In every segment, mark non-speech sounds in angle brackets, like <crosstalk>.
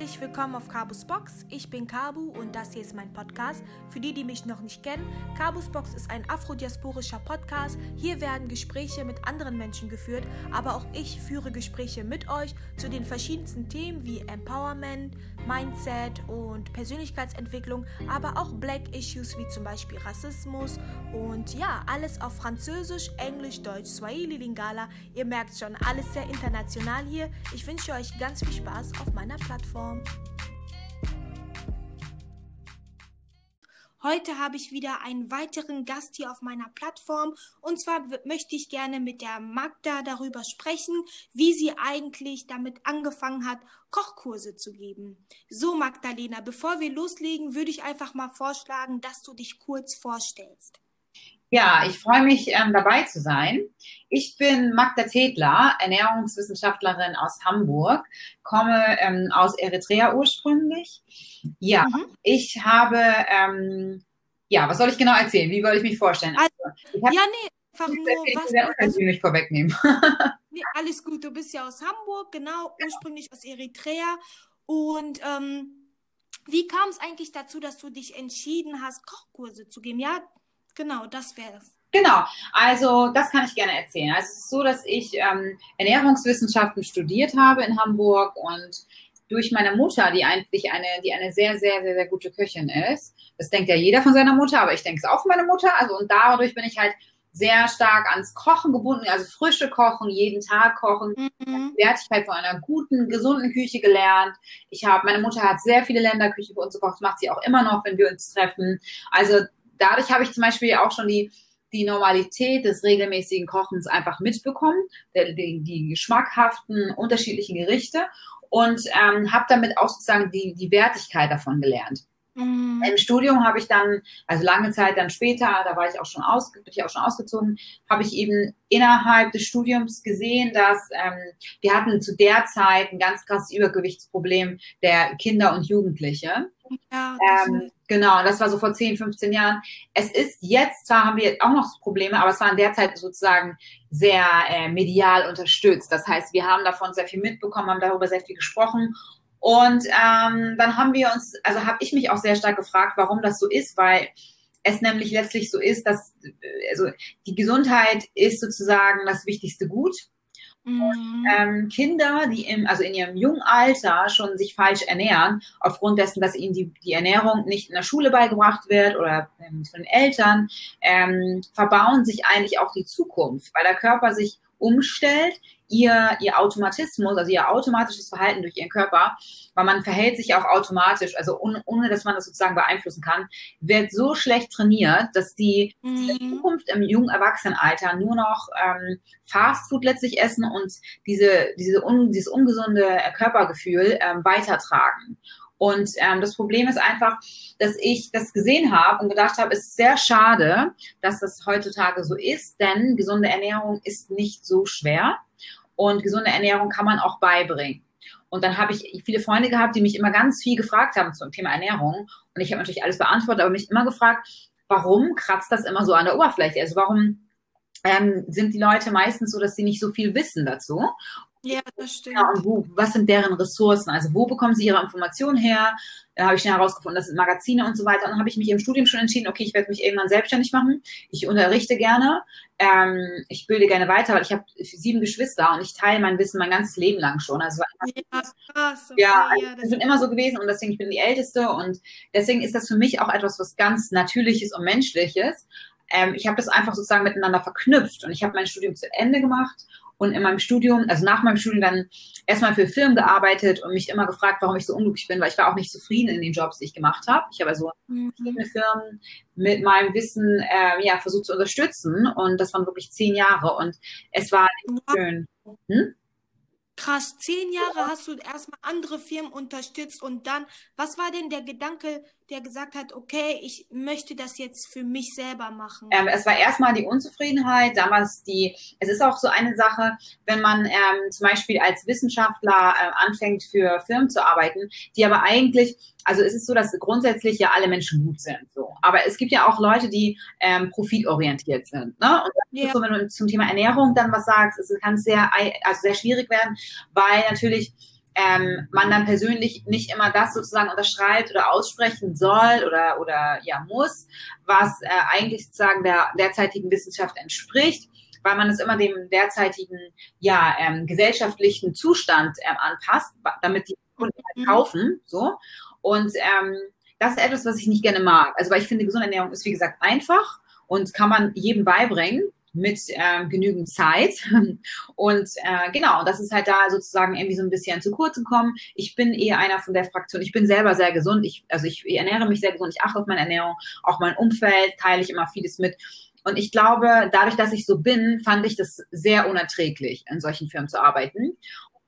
Herzlich willkommen auf Kabus Box. Ich bin Kabu und das hier ist mein Podcast. Für die, die mich noch nicht kennen, Kabus Box ist ein afrodiasporischer Podcast. Hier werden Gespräche mit anderen Menschen geführt, aber auch ich führe Gespräche mit euch zu den verschiedensten Themen wie Empowerment, Mindset und Persönlichkeitsentwicklung, aber auch Black Issues wie zum Beispiel Rassismus und ja, alles auf Französisch, Englisch, Deutsch, Swahili, Lingala. Ihr merkt schon, alles sehr international hier. Ich wünsche euch ganz viel Spaß auf meiner Plattform. Heute habe ich wieder einen weiteren Gast hier auf meiner Plattform. Und zwar möchte ich gerne mit der Magda darüber sprechen, wie sie eigentlich damit angefangen hat, Kochkurse zu geben. So, Magdalena, bevor wir loslegen, würde ich einfach mal vorschlagen, dass du dich kurz vorstellst. Ja, ich freue mich, ähm, dabei zu sein. Ich bin Magda Tedler, Ernährungswissenschaftlerin aus Hamburg, komme ähm, aus Eritrea ursprünglich. Ja, mhm. ich habe, ähm, ja, was soll ich genau erzählen? Wie soll ich mich vorstellen? Also, ich hab, ja, nee, einfach nur, was... Ich mich vorwegnehmen. <laughs> nee, alles gut, du bist ja aus Hamburg, genau, ursprünglich aus Eritrea. Und ähm, wie kam es eigentlich dazu, dass du dich entschieden hast, Kochkurse zu geben? Ja, Genau, das wäre es. Genau, also das kann ich gerne erzählen. Also es ist so, dass ich ähm, Ernährungswissenschaften studiert habe in Hamburg und durch meine Mutter, die eigentlich eine, die eine sehr, sehr, sehr, sehr gute Köchin ist. Das denkt ja jeder von seiner Mutter, aber ich denke es auch von meiner Mutter. Also und dadurch bin ich halt sehr stark ans Kochen gebunden, also frische Kochen, jeden Tag kochen, mhm. Wertigkeit von einer guten, gesunden Küche gelernt. Ich habe, meine Mutter hat sehr viele Länderküche für uns gekocht, macht sie auch immer noch, wenn wir uns treffen. Also dadurch habe ich zum Beispiel auch schon die, die Normalität des regelmäßigen Kochens einfach mitbekommen, die, die geschmackhaften, unterschiedlichen Gerichte und ähm, habe damit auch sozusagen die, die Wertigkeit davon gelernt. Mhm. Im Studium habe ich dann, also lange Zeit dann später, da war ich auch schon aus, bin ich auch schon ausgezogen, habe ich eben innerhalb des Studiums gesehen, dass ähm, wir hatten zu der Zeit ein ganz krasses Übergewichtsproblem der Kinder und Jugendliche. Ja, ähm, genau, das war so vor 10, 15 Jahren. Es ist jetzt, zwar haben wir auch noch Probleme, aber es war in der Zeit sozusagen sehr äh, medial unterstützt. Das heißt, wir haben davon sehr viel mitbekommen, haben darüber sehr viel gesprochen. Und ähm, dann haben wir uns, also habe ich mich auch sehr stark gefragt, warum das so ist, weil es nämlich letztlich so ist, dass also die Gesundheit ist sozusagen das wichtigste Gut. Und, ähm, Kinder, die im, also in ihrem jungen Alter schon sich falsch ernähren, aufgrund dessen, dass ihnen die, die Ernährung nicht in der Schule beigebracht wird oder ähm, von den Eltern, ähm, verbauen sich eigentlich auch die Zukunft, weil der Körper sich umstellt, ihr, ihr Automatismus, also ihr automatisches Verhalten durch ihren Körper, weil man verhält sich auch automatisch, also ohne, ohne dass man das sozusagen beeinflussen kann, wird so schlecht trainiert, dass die, mhm. die Zukunft im jungen Erwachsenenalter nur noch ähm, Fastfood letztlich essen und diese, diese un, dieses ungesunde Körpergefühl ähm, weitertragen. Und ähm, das Problem ist einfach, dass ich das gesehen habe und gedacht habe, es ist sehr schade, dass das heutzutage so ist, denn gesunde Ernährung ist nicht so schwer und gesunde Ernährung kann man auch beibringen. Und dann habe ich viele Freunde gehabt, die mich immer ganz viel gefragt haben zum Thema Ernährung. Und ich habe natürlich alles beantwortet, aber mich immer gefragt, warum kratzt das immer so an der Oberfläche? Also warum ähm, sind die Leute meistens so, dass sie nicht so viel wissen dazu? Ja, das stimmt. Ja, und wo, was sind deren Ressourcen? Also wo bekommen sie ihre Informationen her? Da habe ich schnell herausgefunden, das sind Magazine und so weiter. Und dann habe ich mich im Studium schon entschieden, okay, ich werde mich irgendwann selbstständig machen. Ich unterrichte gerne. Ähm, ich bilde gerne weiter, weil ich habe sieben Geschwister und ich teile mein Wissen mein ganzes Leben lang schon. Also ja, krass. Okay, ja, also, ja, das sind immer so gewesen und deswegen ich bin die Älteste und deswegen ist das für mich auch etwas, was ganz Natürliches und Menschliches. Ähm, ich habe das einfach sozusagen miteinander verknüpft und ich habe mein Studium zu Ende gemacht und in meinem Studium, also nach meinem Studium dann erstmal für Firmen gearbeitet und mich immer gefragt, warum ich so unglücklich bin, weil ich war auch nicht zufrieden in den Jobs, die ich gemacht habe. Ich habe also mhm. verschiedene Firmen mit meinem Wissen äh, ja, versucht zu unterstützen und das waren wirklich zehn Jahre und es war nicht schön. Hm? Krass, zehn Jahre hast du erstmal andere Firmen unterstützt und dann, was war denn der Gedanke, der gesagt hat, okay, ich möchte das jetzt für mich selber machen? Ähm, es war erstmal die Unzufriedenheit, damals die, es ist auch so eine Sache, wenn man ähm, zum Beispiel als Wissenschaftler äh, anfängt für Firmen zu arbeiten, die aber eigentlich, also es ist so, dass grundsätzlich ja alle Menschen gut sind, so. Aber es gibt ja auch Leute, die ähm, profitorientiert sind, ne? Und ja. so, wenn du zum Thema Ernährung dann was sagst, es kann sehr, also sehr schwierig werden, weil natürlich ähm, man dann persönlich nicht immer das sozusagen unterschreibt oder aussprechen soll oder, oder ja muss, was äh, eigentlich sozusagen der derzeitigen Wissenschaft entspricht weil man es immer dem derzeitigen ja, ähm, gesellschaftlichen Zustand ähm, anpasst, damit die Kunden halt mhm. kaufen. So. Und ähm, das ist etwas, was ich nicht gerne mag. Also weil ich finde, gesunde Ernährung ist, wie gesagt, einfach und kann man jedem beibringen mit ähm, genügend Zeit. <laughs> Und äh, genau, das ist halt da sozusagen irgendwie so ein bisschen zu kurz gekommen. Ich bin eher einer von der Fraktion, ich bin selber sehr gesund, ich, also ich ernähre mich sehr gesund, ich achte auf meine Ernährung, auch mein Umfeld teile ich immer vieles mit. Und ich glaube, dadurch, dass ich so bin, fand ich das sehr unerträglich, in solchen Firmen zu arbeiten.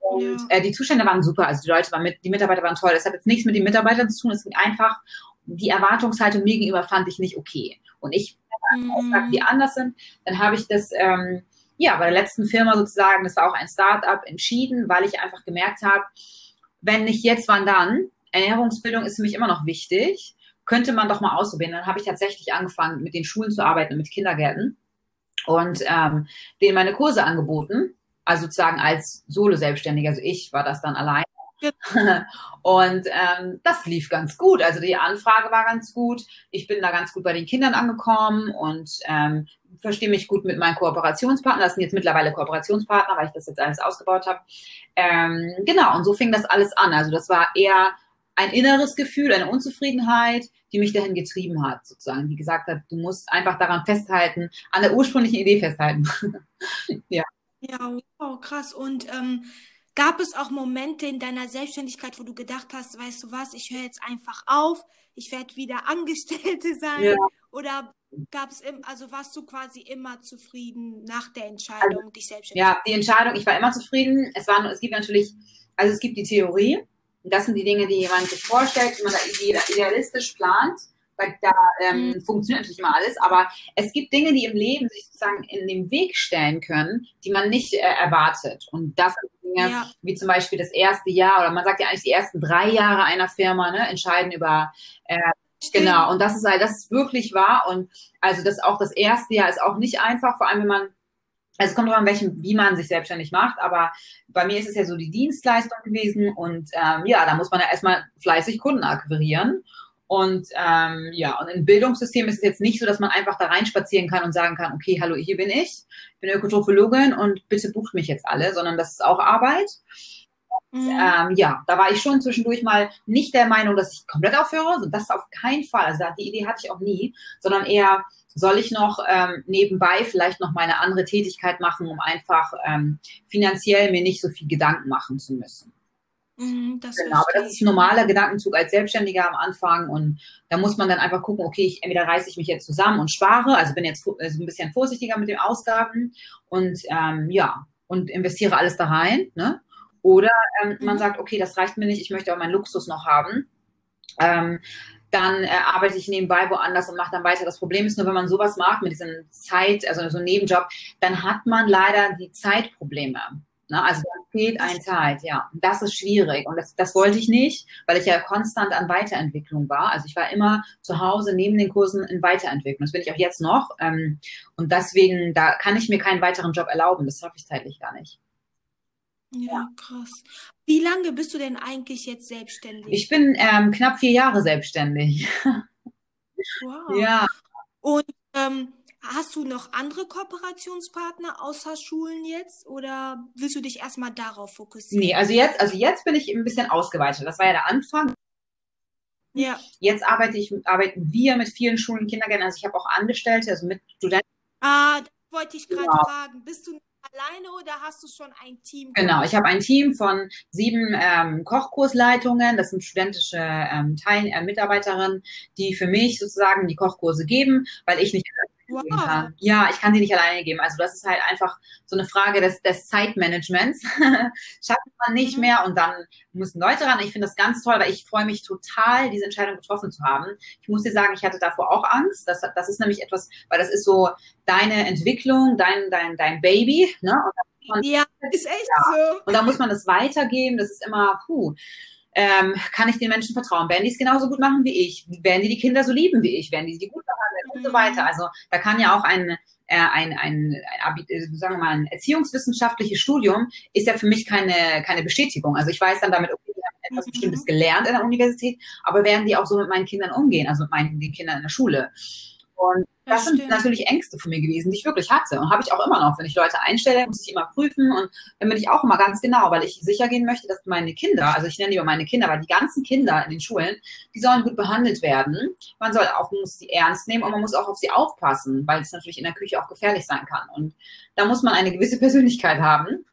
Und ja. äh, die Zustände waren super, also die Leute waren mit, die Mitarbeiter waren toll. Das hat jetzt nichts mit den Mitarbeitern zu tun, es ging einfach, die Erwartungshaltung mir gegenüber fand ich nicht okay. Und ich, mhm. die anders sind, dann habe ich das, ähm, ja, bei der letzten Firma sozusagen, das war auch ein Start-up, entschieden, weil ich einfach gemerkt habe, wenn nicht jetzt, wann dann? Ernährungsbildung ist für mich immer noch wichtig könnte man doch mal ausprobieren. Dann habe ich tatsächlich angefangen, mit den Schulen zu arbeiten, mit Kindergärten und ähm, denen meine Kurse angeboten. Also sozusagen als Solo-Selbstständiger. Also ich war das dann allein. Und ähm, das lief ganz gut. Also die Anfrage war ganz gut. Ich bin da ganz gut bei den Kindern angekommen und ähm, verstehe mich gut mit meinen Kooperationspartnern. Das sind jetzt mittlerweile Kooperationspartner, weil ich das jetzt alles ausgebaut habe. Ähm, genau, und so fing das alles an. Also das war eher ein inneres Gefühl, eine Unzufriedenheit, die mich dahin getrieben hat, sozusagen, die gesagt hat, du musst einfach daran festhalten, an der ursprünglichen Idee festhalten. <laughs> ja. Ja, wow, krass. Und ähm, gab es auch Momente in deiner Selbstständigkeit, wo du gedacht hast, weißt du was, ich höre jetzt einfach auf, ich werde wieder <laughs> Angestellte sein? Ja. Oder gab es, also warst du quasi immer zufrieden nach der Entscheidung, also, dich selbstständig Ja, die Entscheidung, ich war immer zufrieden. Es war, es gibt natürlich, also es gibt die Theorie, das sind die Dinge, die jemand sich vorstellt, wenn man da idealistisch plant. Weil da ähm, mhm. funktioniert natürlich immer alles, aber es gibt Dinge, die im Leben sich sozusagen in den Weg stellen können, die man nicht äh, erwartet. Und das sind Dinge ja. wie zum Beispiel das erste Jahr oder man sagt ja eigentlich die ersten drei Jahre einer Firma ne, entscheiden über äh, Genau, und das ist halt, das ist wirklich wahr. Und also das auch das erste Jahr ist auch nicht einfach, vor allem wenn man also es kommt drauf an, welchen, wie man sich selbstständig macht, aber bei mir ist es ja so die Dienstleistung gewesen und ähm, ja, da muss man ja erstmal fleißig Kunden akquirieren. Und ähm, ja, und im Bildungssystem ist es jetzt nicht so, dass man einfach da reinspazieren kann und sagen kann, okay, hallo, hier bin ich, ich bin Ökotrophologin und bitte bucht mich jetzt alle, sondern das ist auch Arbeit. Mhm. Ähm, ja, da war ich schon zwischendurch mal nicht der Meinung, dass ich komplett aufhöre. Also das auf keinen Fall. Also die Idee hatte ich auch nie, sondern eher, soll ich noch ähm, nebenbei vielleicht noch meine andere Tätigkeit machen, um einfach ähm, finanziell mir nicht so viel Gedanken machen zu müssen. Mhm, das genau, aber das ist ein normaler Gedankenzug als Selbstständiger am Anfang und da muss man dann einfach gucken, okay, ich, entweder reiße ich mich jetzt zusammen und spare, also bin jetzt also ein bisschen vorsichtiger mit den Ausgaben und ähm, ja, und investiere alles da rein, ne? Oder ähm, mhm. man sagt, okay, das reicht mir nicht, ich möchte auch meinen Luxus noch haben. Ähm, dann äh, arbeite ich nebenbei woanders und mache dann weiter. Das Problem ist nur, wenn man sowas macht mit diesem Zeit, also so einem Nebenjob, dann hat man leider die Zeitprobleme. Ne? Also dann fehlt ein Zeit, ja. Und das ist schwierig. Und das, das wollte ich nicht, weil ich ja konstant an Weiterentwicklung war. Also ich war immer zu Hause neben den Kursen in Weiterentwicklung. Das bin ich auch jetzt noch. Ähm, und deswegen, da kann ich mir keinen weiteren Job erlauben. Das schaffe ich zeitlich gar nicht. Ja, krass. Wie lange bist du denn eigentlich jetzt selbstständig? Ich bin ähm, knapp vier Jahre selbstständig. <laughs> Wow. Ja. Und ähm, hast du noch andere Kooperationspartner außer Schulen jetzt oder willst du dich erstmal darauf fokussieren? Nee, also jetzt, also jetzt bin ich ein bisschen ausgeweitet. Das war ja der Anfang. Ja. Jetzt arbeite ich, arbeiten wir mit vielen Schulen Kindergärten. Also ich habe auch Angestellte, also mit Studenten. Ah, wollte ich gerade genau. fragen. Bist du alleine oder hast du schon ein Team? Genau, ich habe ein Team von sieben ähm, Kochkursleitungen. Das sind studentische ähm, Teil äh, Mitarbeiterinnen, die für mich sozusagen die Kochkurse geben, weil ich nicht wow. kann. Ja, ich kann sie nicht alleine geben. Also das ist halt einfach so eine Frage des, des Zeitmanagements. <laughs> Schafft man nicht mhm. mehr und dann müssen Leute ran. Ich finde das ganz toll, weil ich freue mich total, diese Entscheidung getroffen zu haben. Ich muss dir sagen, ich hatte davor auch Angst. Das, das ist nämlich etwas, weil das ist so deine Entwicklung, dein, dein, dein Baby. Ne? Man, ja, ist echt ja. so. Und da muss man das weitergeben. Das ist immer, puh. Ähm, kann ich den Menschen vertrauen? Werden die es genauso gut machen wie ich? Werden die die Kinder so lieben wie ich? Werden die sie gut? Und so weiter. Also da kann ja auch ein äh, ein, ein, ein, äh, sagen wir mal, ein erziehungswissenschaftliches Studium ist ja für mich keine, keine Bestätigung. Also ich weiß dann damit, okay, wir haben etwas mhm. Bestimmtes gelernt in der Universität, aber werden die auch so mit meinen Kindern umgehen, also mit meinen den Kindern in der Schule. Und das, das sind natürlich Ängste von mir gewesen, die ich wirklich hatte und habe ich auch immer noch. Wenn ich Leute einstelle, muss ich immer prüfen und dann bin ich auch immer ganz genau, weil ich sicher gehen möchte, dass meine Kinder, also ich nenne die immer meine Kinder, weil die ganzen Kinder in den Schulen, die sollen gut behandelt werden. Man soll auch, man muss sie ernst nehmen und man muss auch auf sie aufpassen, weil es natürlich in der Küche auch gefährlich sein kann. Und da muss man eine gewisse Persönlichkeit haben.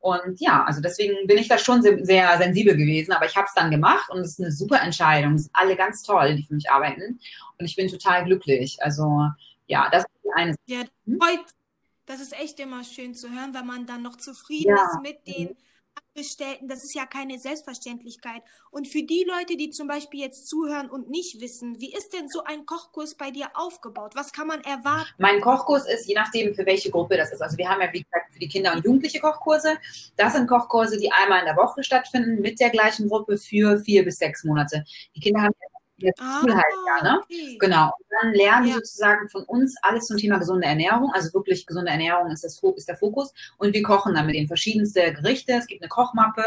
Und ja, also deswegen bin ich da schon sehr, sehr sensibel gewesen, aber ich habe es dann gemacht und es ist eine super Entscheidung. Es sind alle ganz toll, die für mich arbeiten und ich bin total glücklich. Also ja, das ist die eine. Ja, das ist echt immer schön zu hören, wenn man dann noch zufrieden ja. ist mit den Angestellten, das ist ja keine Selbstverständlichkeit. Und für die Leute, die zum Beispiel jetzt zuhören und nicht wissen, wie ist denn so ein Kochkurs bei dir aufgebaut? Was kann man erwarten? Mein Kochkurs ist, je nachdem, für welche Gruppe das ist. Also wir haben ja, wie gesagt, für die Kinder und Jugendliche Kochkurse. Das sind Kochkurse, die einmal in der Woche stattfinden mit der gleichen Gruppe für vier bis sechs Monate. Die Kinder haben ja jetzt ah, Schulhalbjahr, ne? Okay. Genau. Und dann lernen ja. die sozusagen von uns alles zum Thema gesunde Ernährung. Also wirklich gesunde Ernährung ist, das, ist der Fokus. Und wir kochen dann mit den verschiedensten Gerichte. Es gibt eine Kochmappe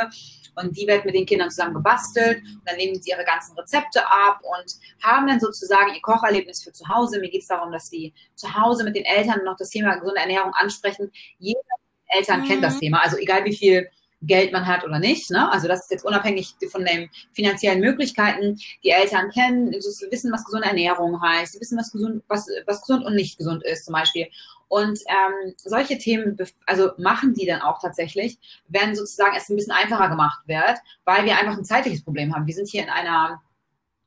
und die wird mit den Kindern zusammen gebastelt. Und dann nehmen sie ihre ganzen Rezepte ab und haben dann sozusagen ihr Kocherlebnis für zu Hause. Mir geht es darum, dass sie zu Hause mit den Eltern noch das Thema gesunde Ernährung ansprechen. Jeder Eltern mhm. kennt das mhm. Thema. Also egal wie viel Geld man hat oder nicht. Ne? Also das ist jetzt unabhängig von den finanziellen Möglichkeiten. Die Eltern kennen, sie wissen, was gesunde Ernährung heißt, sie wissen, was gesund, was, was gesund und nicht gesund ist zum Beispiel. Und ähm, solche Themen, also machen die dann auch tatsächlich, wenn sozusagen es ein bisschen einfacher gemacht wird, weil wir einfach ein zeitliches Problem haben. Wir sind hier in einer,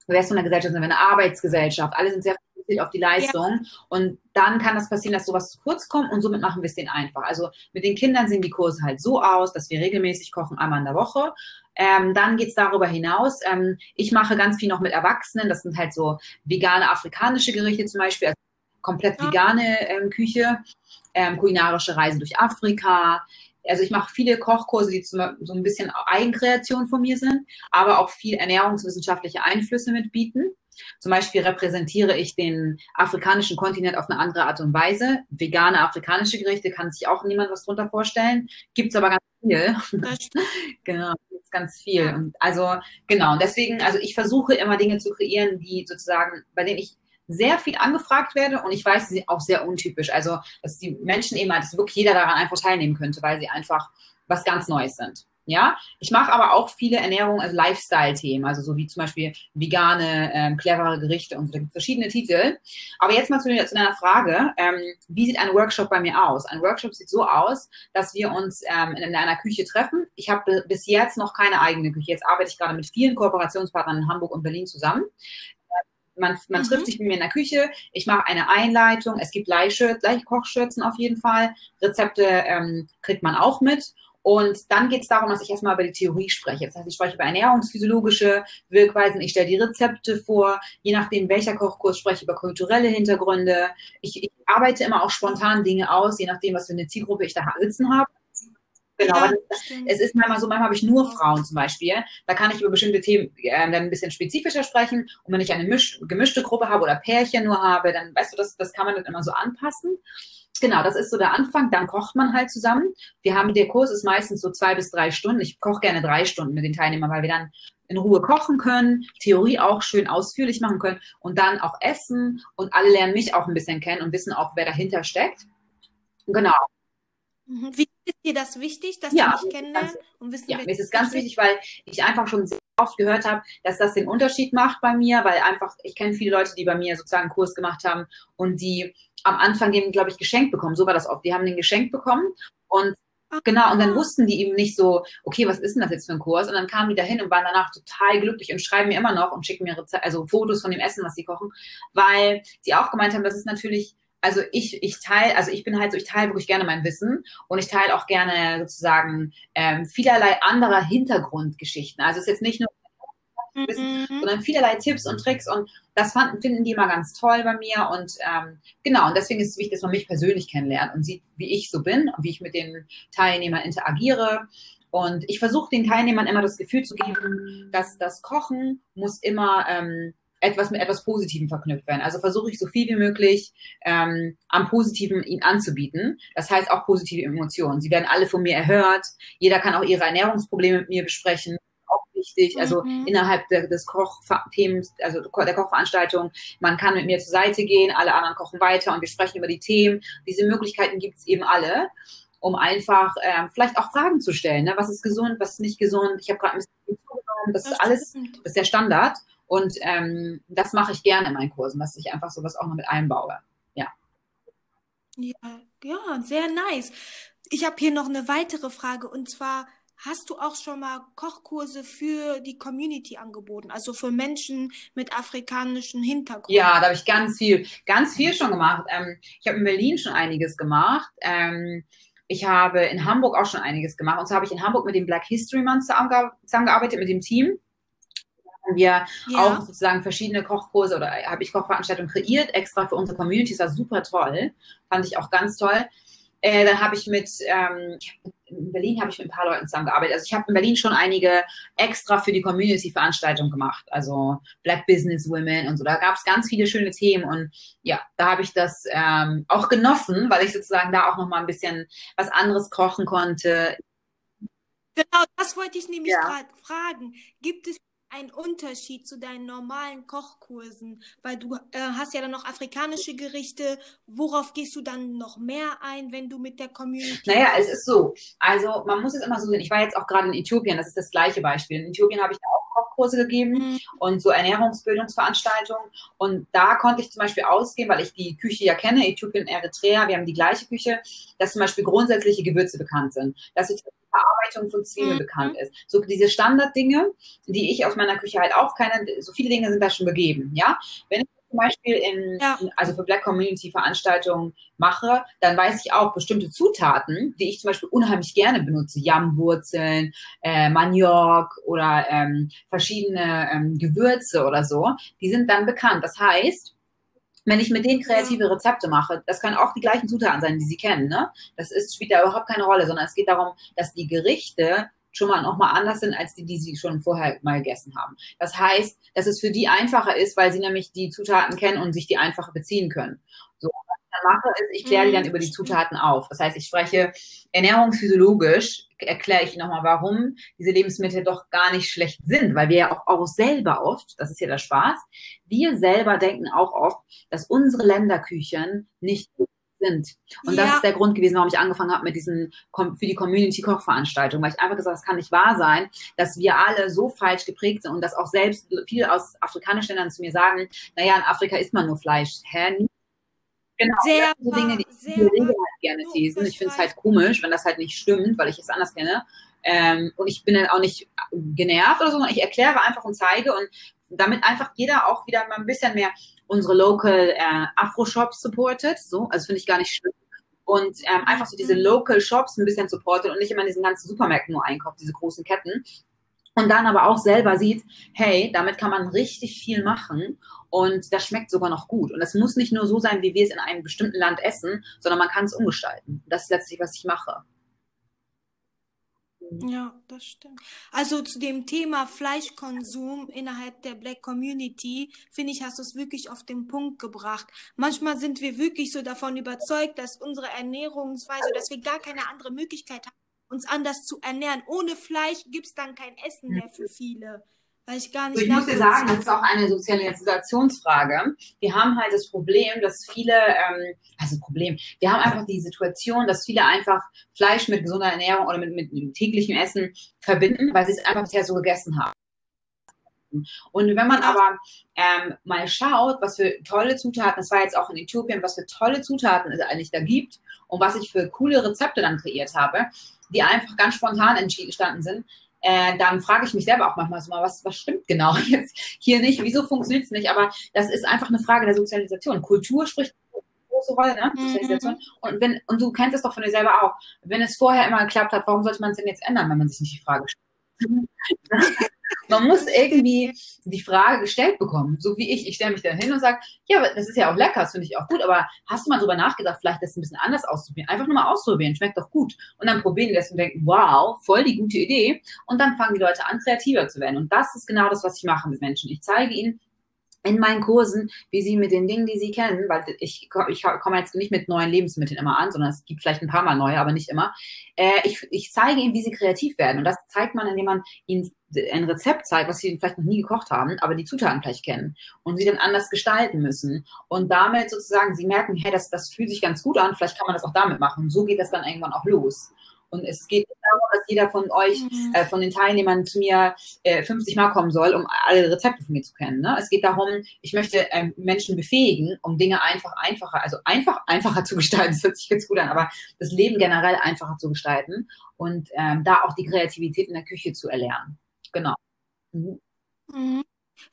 wer ist so eine Gesellschaft, sind wir eine Arbeitsgesellschaft. Alle sind sehr fokussiert auf die Leistung. Ja. Und dann kann das passieren, dass sowas zu kurz kommt und somit machen wir es denen einfach. Also mit den Kindern sehen die Kurse halt so aus, dass wir regelmäßig kochen, einmal in der Woche. Ähm, dann geht's darüber hinaus. Ähm, ich mache ganz viel noch mit Erwachsenen. Das sind halt so vegane afrikanische Gerichte zum Beispiel, also komplett vegane ähm, Küche, ähm, kulinarische Reisen durch Afrika. Also ich mache viele Kochkurse, die so ein bisschen Eigenkreation von mir sind, aber auch viel ernährungswissenschaftliche Einflüsse mitbieten. Zum Beispiel repräsentiere ich den afrikanischen Kontinent auf eine andere Art und Weise. Vegane afrikanische Gerichte kann sich auch niemand was drunter vorstellen. Gibt es aber ganz viel. <laughs> genau, ganz viel. Und also genau, und deswegen, also ich versuche immer Dinge zu kreieren, die sozusagen, bei denen ich sehr viel angefragt werde und ich weiß, sie sind auch sehr untypisch. Also, dass die Menschen eben, dass wirklich jeder daran einfach teilnehmen könnte, weil sie einfach was ganz Neues sind. Ja, ich mache aber auch viele Ernährung, also Lifestyle-Themen, also so wie zum Beispiel vegane, ähm, clevere Gerichte und so. Da gibt verschiedene Titel. Aber jetzt mal zu, zu deiner Frage, ähm, wie sieht ein Workshop bei mir aus? Ein Workshop sieht so aus, dass wir uns ähm, in einer Küche treffen. Ich habe bis jetzt noch keine eigene Küche. Jetzt arbeite ich gerade mit vielen Kooperationspartnern in Hamburg und Berlin zusammen man, man mhm. trifft sich mit mir in der Küche, ich mache eine Einleitung, es gibt Leihkochschürzen auf jeden Fall, Rezepte ähm, kriegt man auch mit und dann geht es darum, dass ich erstmal über die Theorie spreche. Das heißt, ich spreche über ernährungsphysiologische Wirkweisen, ich stelle die Rezepte vor, je nachdem, welcher Kochkurs spreche ich über kulturelle Hintergründe. Ich, ich arbeite immer auch spontan Dinge aus, je nachdem, was für eine Zielgruppe ich da sitzen habe. Genau, ja, es ist manchmal so, manchmal habe ich nur Frauen zum Beispiel. Da kann ich über bestimmte Themen äh, dann ein bisschen spezifischer sprechen. Und wenn ich eine misch, gemischte Gruppe habe oder Pärchen nur habe, dann weißt du, das, das kann man dann immer so anpassen. Genau, das ist so der Anfang. Dann kocht man halt zusammen. Wir haben, der Kurs ist meistens so zwei bis drei Stunden. Ich koche gerne drei Stunden mit den Teilnehmern, weil wir dann in Ruhe kochen können, Theorie auch schön ausführlich machen können und dann auch essen und alle lernen mich auch ein bisschen kennen und wissen auch, wer dahinter steckt. Genau. Mhm. Wie ist dir das wichtig, dass ja, du mich kennenlernst? Und wissen, ja, mir ist es ganz wichtig, weil ich einfach schon sehr oft gehört habe, dass das den Unterschied macht bei mir, weil einfach, ich kenne viele Leute, die bei mir sozusagen einen Kurs gemacht haben und die am Anfang den, glaube ich, geschenkt bekommen. So war das oft. Die haben den geschenkt bekommen und Genau, und dann ah. wussten die eben nicht so, okay, was ist denn das jetzt für ein Kurs? Und dann kamen die dahin und waren danach total glücklich und schreiben mir immer noch und schicken mir Reze also Fotos von dem Essen, was sie kochen, weil sie auch gemeint haben, das ist natürlich also ich, ich teile, also ich bin halt so, ich teile wirklich gerne mein Wissen und ich teile auch gerne sozusagen ähm, vielerlei anderer Hintergrundgeschichten. Also es ist jetzt nicht nur Wissen, mhm. sondern vielerlei Tipps und Tricks und das fanden, finden die immer ganz toll bei mir und ähm, genau, und deswegen ist es wichtig, dass man mich persönlich kennenlernt und sieht, wie ich so bin und wie ich mit den Teilnehmern interagiere. Und ich versuche den Teilnehmern immer das Gefühl zu geben, dass das Kochen muss immer ähm, etwas mit etwas Positivem verknüpft werden. Also versuche ich so viel wie möglich ähm, am Positiven ihnen anzubieten. Das heißt auch positive Emotionen. Sie werden alle von mir erhört. Jeder kann auch ihre Ernährungsprobleme mit mir besprechen. Auch wichtig. Also mhm. innerhalb der, des Kochthemen, also der Kochveranstaltung, man kann mit mir zur Seite gehen, alle anderen kochen weiter und wir sprechen über die Themen. Diese Möglichkeiten gibt es eben alle um einfach ähm, vielleicht auch Fragen zu stellen. Ne? Was ist gesund, was ist nicht gesund? Ich habe gerade ein bisschen zugenommen. Das, das ist alles, das ist der Standard. Und ähm, das mache ich gerne in meinen Kursen, dass ich einfach sowas auch noch mit einbaue. Ja. Ja, ja, sehr nice. Ich habe hier noch eine weitere Frage und zwar Hast du auch schon mal Kochkurse für die Community angeboten, also für Menschen mit afrikanischem Hintergrund? Ja, da habe ich ganz viel, ganz viel schon gemacht. Ähm, ich habe in Berlin schon einiges gemacht. Ähm, ich habe in Hamburg auch schon einiges gemacht. Und so habe ich in Hamburg mit dem Black History Month zusammengearbeitet, mit dem Team haben wir ja. auch sozusagen verschiedene Kochkurse oder habe ich Kochveranstaltungen kreiert, extra für unsere Community. Das war super toll. Fand ich auch ganz toll. Äh, dann habe ich mit, ähm, in Berlin habe ich mit ein paar Leuten zusammengearbeitet. Also ich habe in Berlin schon einige extra für die Community-Veranstaltungen gemacht. Also Black Business Women und so. Da gab es ganz viele schöne Themen und ja, da habe ich das ähm, auch genossen, weil ich sozusagen da auch nochmal ein bisschen was anderes kochen konnte. Genau, das wollte ich nämlich ja. gerade fragen. Gibt es ein Unterschied zu deinen normalen Kochkursen? Weil du äh, hast ja dann noch afrikanische Gerichte. Worauf gehst du dann noch mehr ein, wenn du mit der Community? Naja, es ist so. Also man muss es immer so sehen. Ich war jetzt auch gerade in Äthiopien, das ist das gleiche Beispiel. In Äthiopien habe ich auch Kochkurse gegeben mhm. und so Ernährungsbildungsveranstaltungen. Und da konnte ich zum Beispiel ausgehen, weil ich die Küche ja kenne, Äthiopien, Eritrea, wir haben die gleiche Küche, dass zum Beispiel grundsätzliche Gewürze bekannt sind. Dass ich Verarbeitung von Zwiebeln mhm. bekannt ist. So diese Standarddinge, die ich aus meiner Küche halt auch kenne, so viele Dinge sind da schon gegeben, ja. Wenn ich zum Beispiel in, ja. in, also für Black Community Veranstaltungen mache, dann weiß ich auch bestimmte Zutaten, die ich zum Beispiel unheimlich gerne benutze, Jammwurzeln, äh, Maniok oder ähm, verschiedene ähm, Gewürze oder so, die sind dann bekannt. Das heißt, wenn ich mit denen kreative Rezepte mache, das können auch die gleichen Zutaten sein, die sie kennen. Ne? Das ist, spielt da überhaupt keine Rolle, sondern es geht darum, dass die Gerichte schon mal nochmal anders sind als die, die sie schon vorher mal gegessen haben. Das heißt, dass es für die einfacher ist, weil sie nämlich die Zutaten kennen und sich die einfacher beziehen können. So, dann mache, ist, ich kläre die dann mhm. über die Zutaten auf. Das heißt, ich spreche ernährungsphysiologisch, erkläre ich nochmal, warum diese Lebensmittel doch gar nicht schlecht sind, weil wir ja auch, auch selber oft, das ist ja der Spaß, wir selber denken auch oft, dass unsere Länderküchen nicht sind. Und ja. das ist der Grund gewesen, warum ich angefangen habe mit diesen für die Community Kochveranstaltung, weil ich einfach gesagt, habe, es kann nicht wahr sein, dass wir alle so falsch geprägt sind und dass auch selbst viele aus afrikanischen Ländern zu mir sagen, naja, in Afrika isst man nur Fleisch. Hä? Genau, sehr so Dinge, die ich halt gerne lesen. Ich finde es halt komisch, wenn das halt nicht stimmt, weil ich es anders kenne. Ähm, und ich bin dann auch nicht genervt oder so, sondern ich erkläre einfach und zeige und damit einfach jeder auch wieder mal ein bisschen mehr unsere local äh, Afro-Shops supportet. So, also finde ich gar nicht schlimm. Und ähm, einfach so diese mhm. Local Shops ein bisschen supportet und nicht immer in diesen ganzen Supermärkten nur einkauft, diese großen Ketten. Und dann aber auch selber sieht, hey, damit kann man richtig viel machen und das schmeckt sogar noch gut. Und es muss nicht nur so sein, wie wir es in einem bestimmten Land essen, sondern man kann es umgestalten. Das ist letztlich, was ich mache. Ja, das stimmt. Also zu dem Thema Fleischkonsum innerhalb der Black Community, finde ich, hast du es wirklich auf den Punkt gebracht. Manchmal sind wir wirklich so davon überzeugt, dass unsere Ernährungsweise, dass wir gar keine andere Möglichkeit haben, uns anders zu ernähren. Ohne Fleisch gibt es dann kein Essen mehr für viele. Weil ich gar nicht. ich muss dir sagen, das ist auch eine Sozialisationsfrage. Wir haben halt das Problem, dass viele, ähm, also Problem, wir haben einfach die Situation, dass viele einfach Fleisch mit gesunder Ernährung oder mit, mit, mit täglichem Essen verbinden, weil sie es einfach bisher so gegessen haben. Und wenn man aber ähm, mal schaut, was für tolle Zutaten, das war jetzt auch in Äthiopien, was für tolle Zutaten es eigentlich da gibt und was ich für coole Rezepte dann kreiert habe, die einfach ganz spontan entstanden sind, äh, dann frage ich mich selber auch manchmal so mal, was, was stimmt genau <laughs> jetzt hier nicht, wieso funktioniert es nicht, aber das ist einfach eine Frage der Sozialisation. Kultur spricht eine große Rolle, ne? Mhm. Sozialisation. Und wenn, und du kennst es doch von dir selber auch, wenn es vorher immer geklappt hat, warum sollte man es denn jetzt ändern, wenn man sich nicht die Frage stellt? <laughs> Man muss irgendwie die Frage gestellt bekommen, so wie ich. Ich stelle mich dann hin und sage, ja, das ist ja auch lecker, das finde ich auch gut, aber hast du mal drüber nachgedacht, vielleicht das ein bisschen anders auszuprobieren? Einfach nur mal ausprobieren, schmeckt doch gut. Und dann probieren die das und denken, wow, voll die gute Idee. Und dann fangen die Leute an, kreativer zu werden. Und das ist genau das, was ich mache mit Menschen. Ich zeige ihnen, in meinen Kursen, wie sie mit den Dingen, die sie kennen, weil ich, ich komme jetzt nicht mit neuen Lebensmitteln immer an, sondern es gibt vielleicht ein paar Mal neue, aber nicht immer. Äh, ich, ich zeige ihnen, wie sie kreativ werden. Und das zeigt man, indem man ihnen ein Rezept zeigt, was sie vielleicht noch nie gekocht haben, aber die Zutaten vielleicht kennen und sie dann anders gestalten müssen. Und damit sozusagen, sie merken, hey, das, das fühlt sich ganz gut an, vielleicht kann man das auch damit machen. Und so geht das dann irgendwann auch los. Und es geht nicht darum, dass jeder von euch, mhm. äh, von den Teilnehmern zu mir äh, 50 Mal kommen soll, um alle Rezepte von mir zu kennen. Ne? Es geht darum, ich möchte ähm, Menschen befähigen, um Dinge einfach einfacher, also einfach einfacher zu gestalten. Das hört sich jetzt gut an, aber das Leben generell einfacher zu gestalten und ähm, da auch die Kreativität in der Küche zu erlernen. Genau. Mhm. Mhm.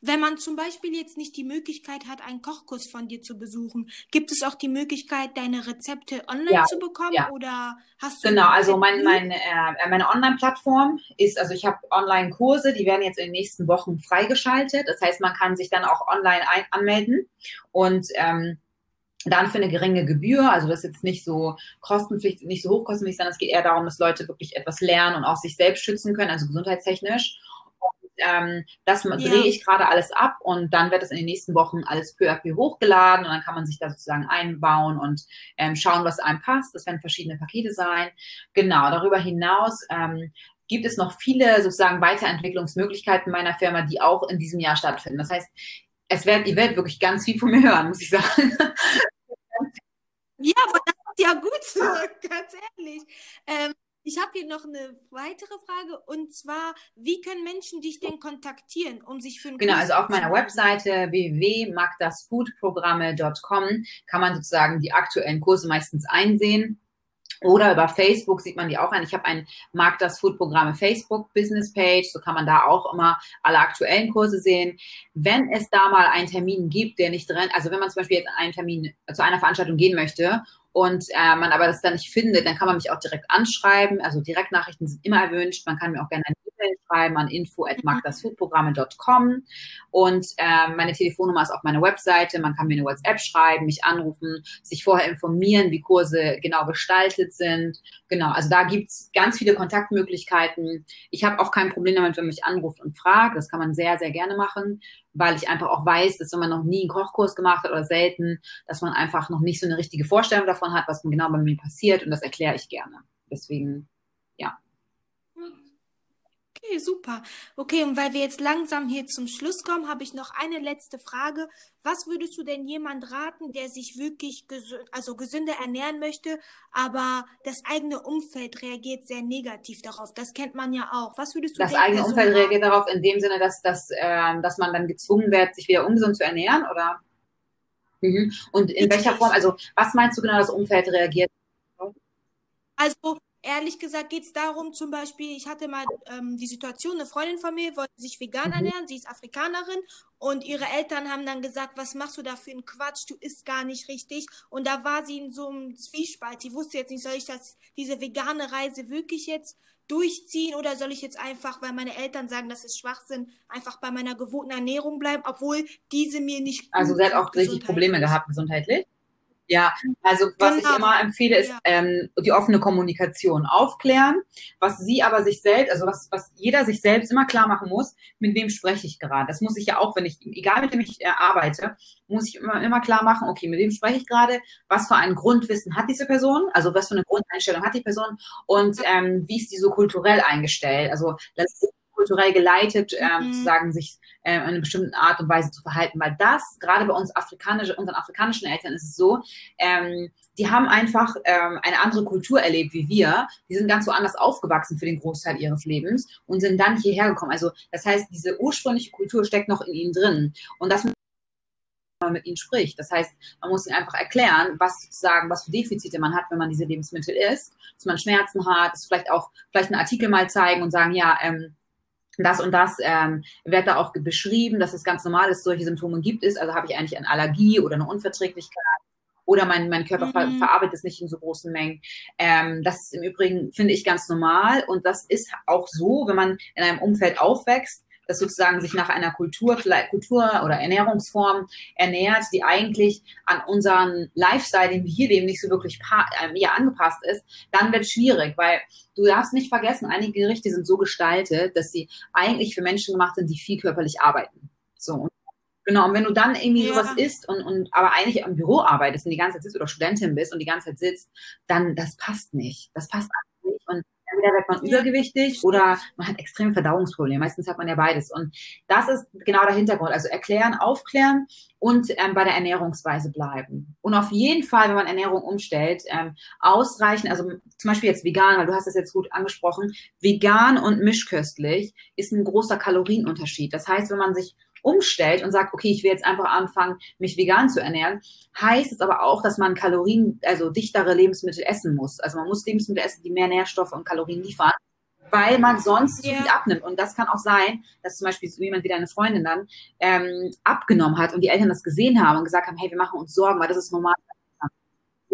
Wenn man zum Beispiel jetzt nicht die Möglichkeit hat, einen Kochkurs von dir zu besuchen, gibt es auch die Möglichkeit, deine Rezepte online ja, zu bekommen ja. oder hast du Genau, also mein, mein, äh, meine Online-Plattform ist, also ich habe Online-Kurse, die werden jetzt in den nächsten Wochen freigeschaltet. Das heißt, man kann sich dann auch online ein anmelden und ähm, dann für eine geringe Gebühr, also das ist jetzt nicht so kostenpflichtig, nicht so hochkostenpflichtig, sondern es geht eher darum, dass Leute wirklich etwas lernen und auch sich selbst schützen können, also gesundheitstechnisch ähm, das ja. drehe ich gerade alles ab und dann wird es in den nächsten Wochen alles peu à peu hochgeladen und dann kann man sich da sozusagen einbauen und ähm, schauen, was einem passt. Das werden verschiedene Pakete sein. Genau, darüber hinaus ähm, gibt es noch viele sozusagen Weiterentwicklungsmöglichkeiten meiner Firma, die auch in diesem Jahr stattfinden. Das heißt, es wird, ihr werdet wirklich ganz viel von mir hören, muss ich sagen. Ja, aber das ist ja gut, <laughs> ganz ehrlich. Ähm, ich habe hier noch eine weitere Frage und zwar, wie können Menschen dich denn kontaktieren, um sich für einen Genau, also auf meiner Webseite www.magdasfoodprogramme.com kann man sozusagen die aktuellen Kurse meistens einsehen. Oder über Facebook sieht man die auch an. Ich habe ein Mag das Food Programme Facebook Business Page, so kann man da auch immer alle aktuellen Kurse sehen. Wenn es da mal einen Termin gibt, der nicht drin, also wenn man zum Beispiel jetzt einen Termin zu einer Veranstaltung gehen möchte und äh, man aber das dann nicht findet, dann kann man mich auch direkt anschreiben. Also Direktnachrichten sind immer erwünscht. Man kann mir auch gerne eine E-Mail schreiben an info@magdasfoodprogramme.com und äh, meine Telefonnummer ist auf meiner Webseite. Man kann mir eine WhatsApp schreiben, mich anrufen, sich vorher informieren, wie Kurse genau gestaltet sind. Genau, also da gibt's ganz viele Kontaktmöglichkeiten. Ich habe auch kein Problem damit, wenn man mich anruft und fragt. Das kann man sehr, sehr gerne machen weil ich einfach auch weiß, dass wenn man noch nie einen Kochkurs gemacht hat oder selten, dass man einfach noch nicht so eine richtige Vorstellung davon hat, was genau bei mir passiert und das erkläre ich gerne. Deswegen. Okay, super. Okay, und weil wir jetzt langsam hier zum Schluss kommen, habe ich noch eine letzte Frage. Was würdest du denn jemand raten, der sich wirklich gesü also gesünder ernähren möchte, aber das eigene Umfeld reagiert sehr negativ darauf? Das kennt man ja auch. Was würdest du Das eigene Person Umfeld reagiert darauf in dem Sinne, dass, dass, äh, dass man dann gezwungen wird, sich wieder ungesund zu ernähren, oder? Mhm. Und in welcher Form, also was meinst du genau, das Umfeld reagiert? Also ehrlich gesagt geht es darum, zum Beispiel, ich hatte mal ähm, die Situation, eine Freundin von mir wollte sich vegan mhm. ernähren, sie ist Afrikanerin und ihre Eltern haben dann gesagt, was machst du da für einen Quatsch, du isst gar nicht richtig. Und da war sie in so einem Zwiespalt. Sie wusste jetzt nicht, soll ich das, diese vegane Reise wirklich jetzt durchziehen oder soll ich jetzt einfach, weil meine Eltern sagen, das ist Schwachsinn, einfach bei meiner gewohnten Ernährung bleiben, obwohl diese mir nicht. Also sie hat auch richtig Probleme gehabt gesundheitlich? Ja, also was genau. ich immer empfehle, ist ja. ähm, die offene Kommunikation aufklären, was sie aber sich selbst, also was, was jeder sich selbst immer klar machen muss, mit wem spreche ich gerade. Das muss ich ja auch, wenn ich, egal mit wem ich äh, arbeite, muss ich immer, immer klar machen, okay, mit wem spreche ich gerade, was für ein Grundwissen hat diese Person, also was für eine Grundeinstellung hat die Person und ähm, wie ist die so kulturell eingestellt. Also das kulturell geleitet, ähm, mhm. sozusagen sich äh, in einer bestimmten Art und Weise zu verhalten. Weil das, gerade bei uns afrikanische, unseren afrikanischen Eltern ist es so, ähm, die haben einfach ähm, eine andere Kultur erlebt wie wir. Die sind ganz woanders aufgewachsen für den Großteil ihres Lebens und sind dann hierher gekommen. Also das heißt, diese ursprüngliche Kultur steckt noch in ihnen drin. Und das man mit ihnen spricht. Das heißt, man muss ihnen einfach erklären, was sozusagen, was für Defizite man hat, wenn man diese Lebensmittel isst, dass man Schmerzen hat, dass vielleicht auch vielleicht einen Artikel mal zeigen und sagen, ja, ähm, das und das ähm, wird da auch beschrieben, dass es ganz normal ist, solche Symptome gibt es. Also habe ich eigentlich eine Allergie oder eine Unverträglichkeit oder mein, mein Körper mhm. ver verarbeitet es nicht in so großen Mengen. Ähm, das ist im Übrigen, finde ich, ganz normal und das ist auch so, wenn man in einem Umfeld aufwächst, das sozusagen sich nach einer Kultur, Kultur oder Ernährungsform ernährt, die eigentlich an unseren Lifestyle, den wir hier leben, nicht so wirklich äh, ja, angepasst ist, dann wird es schwierig, weil du darfst nicht vergessen, einige Gerichte sind so gestaltet, dass sie eigentlich für Menschen gemacht sind, die viel körperlich arbeiten. So. Genau, und wenn du dann irgendwie ja. sowas isst und, und aber eigentlich im Büro arbeitest und die ganze Zeit sitzt oder Studentin bist und die ganze Zeit sitzt, dann das passt nicht. Das passt nicht. Und entweder wird man übergewichtig oder man hat extreme Verdauungsprobleme. Meistens hat man ja beides. Und das ist genau der Hintergrund. Also erklären, aufklären und ähm, bei der Ernährungsweise bleiben. Und auf jeden Fall, wenn man Ernährung umstellt, ähm, ausreichen, also zum Beispiel jetzt vegan, weil du hast das jetzt gut angesprochen, vegan und mischköstlich ist ein großer Kalorienunterschied. Das heißt, wenn man sich umstellt und sagt, okay, ich will jetzt einfach anfangen, mich vegan zu ernähren, heißt es aber auch, dass man Kalorien, also dichtere Lebensmittel essen muss. Also man muss Lebensmittel essen, die mehr Nährstoffe und Kalorien liefern weil man sonst yeah. zu viel abnimmt. Und das kann auch sein, dass zum Beispiel so jemand wie deine Freundin dann ähm, abgenommen hat und die Eltern das gesehen haben und gesagt haben, hey, wir machen uns Sorgen, weil das ist normal.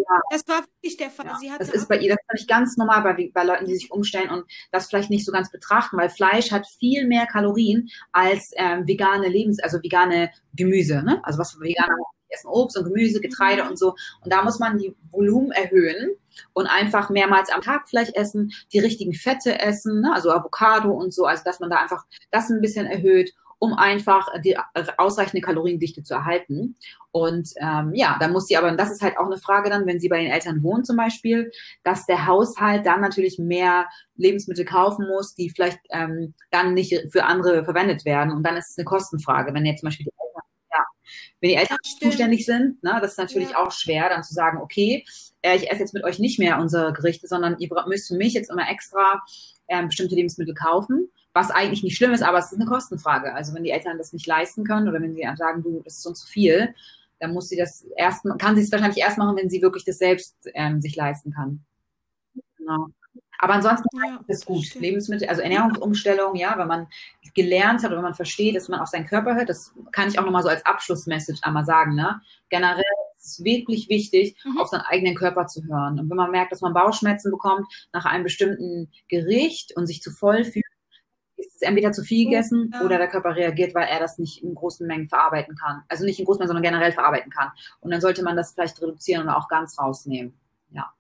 Ja. Das war wirklich der Fall. Ja. das ist bei ihr, das ist ganz normal bei, bei Leuten, die sich umstellen und das vielleicht nicht so ganz betrachten, weil Fleisch hat viel mehr Kalorien als ähm, vegane Lebens, also vegane Gemüse, ne? Also was für Veganer essen Obst und Gemüse, Getreide mhm. und so. Und da muss man die Volumen erhöhen und einfach mehrmals am Tag vielleicht essen, die richtigen Fette essen, ne? also Avocado und so, also dass man da einfach das ein bisschen erhöht um einfach die ausreichende Kaloriendichte zu erhalten. Und ähm, ja, dann muss sie aber, das ist halt auch eine Frage dann, wenn sie bei den Eltern wohnt zum Beispiel, dass der Haushalt dann natürlich mehr Lebensmittel kaufen muss, die vielleicht ähm, dann nicht für andere verwendet werden. Und dann ist es eine Kostenfrage, wenn jetzt zum Beispiel die Eltern, ja, wenn die Eltern zuständig sind, ne, das ist natürlich ja. auch schwer, dann zu sagen, okay, äh, ich esse jetzt mit euch nicht mehr unsere Gerichte, sondern ihr müsst für mich jetzt immer extra ähm, bestimmte Lebensmittel kaufen was eigentlich nicht schlimm ist, aber es ist eine Kostenfrage. Also wenn die Eltern das nicht leisten können oder wenn sie sagen, du, das ist uns zu viel, dann muss sie das erst, kann sie es wahrscheinlich erst machen, wenn sie wirklich das selbst ähm, sich leisten kann. Genau. Aber ansonsten ja, ist es gut. Stimmt. Lebensmittel, also Ernährungsumstellung, ja, wenn man gelernt hat oder wenn man versteht, dass man auf seinen Körper hört, das kann ich auch nochmal so als Abschlussmessage einmal sagen, ne? Generell ist es wirklich wichtig, mhm. auf seinen eigenen Körper zu hören. Und wenn man merkt, dass man Bauchschmerzen bekommt nach einem bestimmten Gericht und sich zu voll fühlt, ist es entweder zu viel gegessen ja. oder der Körper reagiert, weil er das nicht in großen Mengen verarbeiten kann. Also nicht in großen Mengen, sondern generell verarbeiten kann. Und dann sollte man das vielleicht reduzieren oder auch ganz rausnehmen. Ja.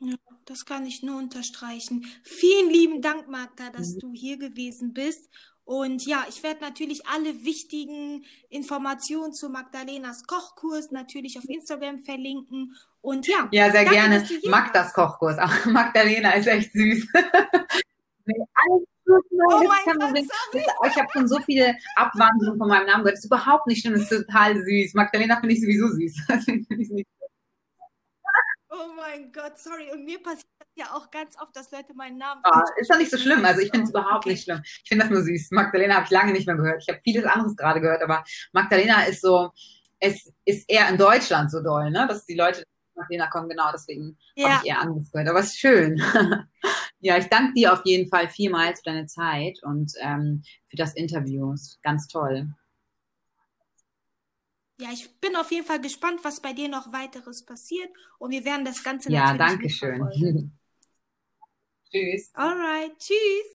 Ja, das kann ich nur unterstreichen. Vielen lieben Dank, Magda, dass mhm. du hier gewesen bist. Und ja, ich werde natürlich alle wichtigen Informationen zu Magdalenas Kochkurs natürlich auf Instagram verlinken. Und ja. Ja, sehr danke, gerne. Magdas Kochkurs. <laughs> Magdalena ist echt süß. <laughs> oh Gott, ich habe schon so viele Abwandlungen von meinem Namen gehört. Das ist überhaupt nicht schlimm, das ist total süß. Magdalena finde ich sowieso süß. <laughs> oh mein Gott, sorry. Und mir passiert das ja auch ganz oft, dass Leute meinen Namen. Oh, ist doch nicht so schlimm. Also ich finde es überhaupt okay. nicht schlimm. Ich finde das nur süß. Magdalena habe ich lange nicht mehr gehört. Ich habe vieles anderes gerade gehört, aber Magdalena ist so, es ist eher in Deutschland so doll, ne? Dass die Leute Magdalena kommen, genau, deswegen ja. habe ich eher gehört. Aber es ist schön. <laughs> Ja, ich danke dir auf jeden Fall vielmals für deine Zeit und ähm, für das Interview. Ganz toll. Ja, ich bin auf jeden Fall gespannt, was bei dir noch weiteres passiert und wir werden das Ganze ja, natürlich Ja, danke schön. <laughs> Tschüss. Alright, tschüss.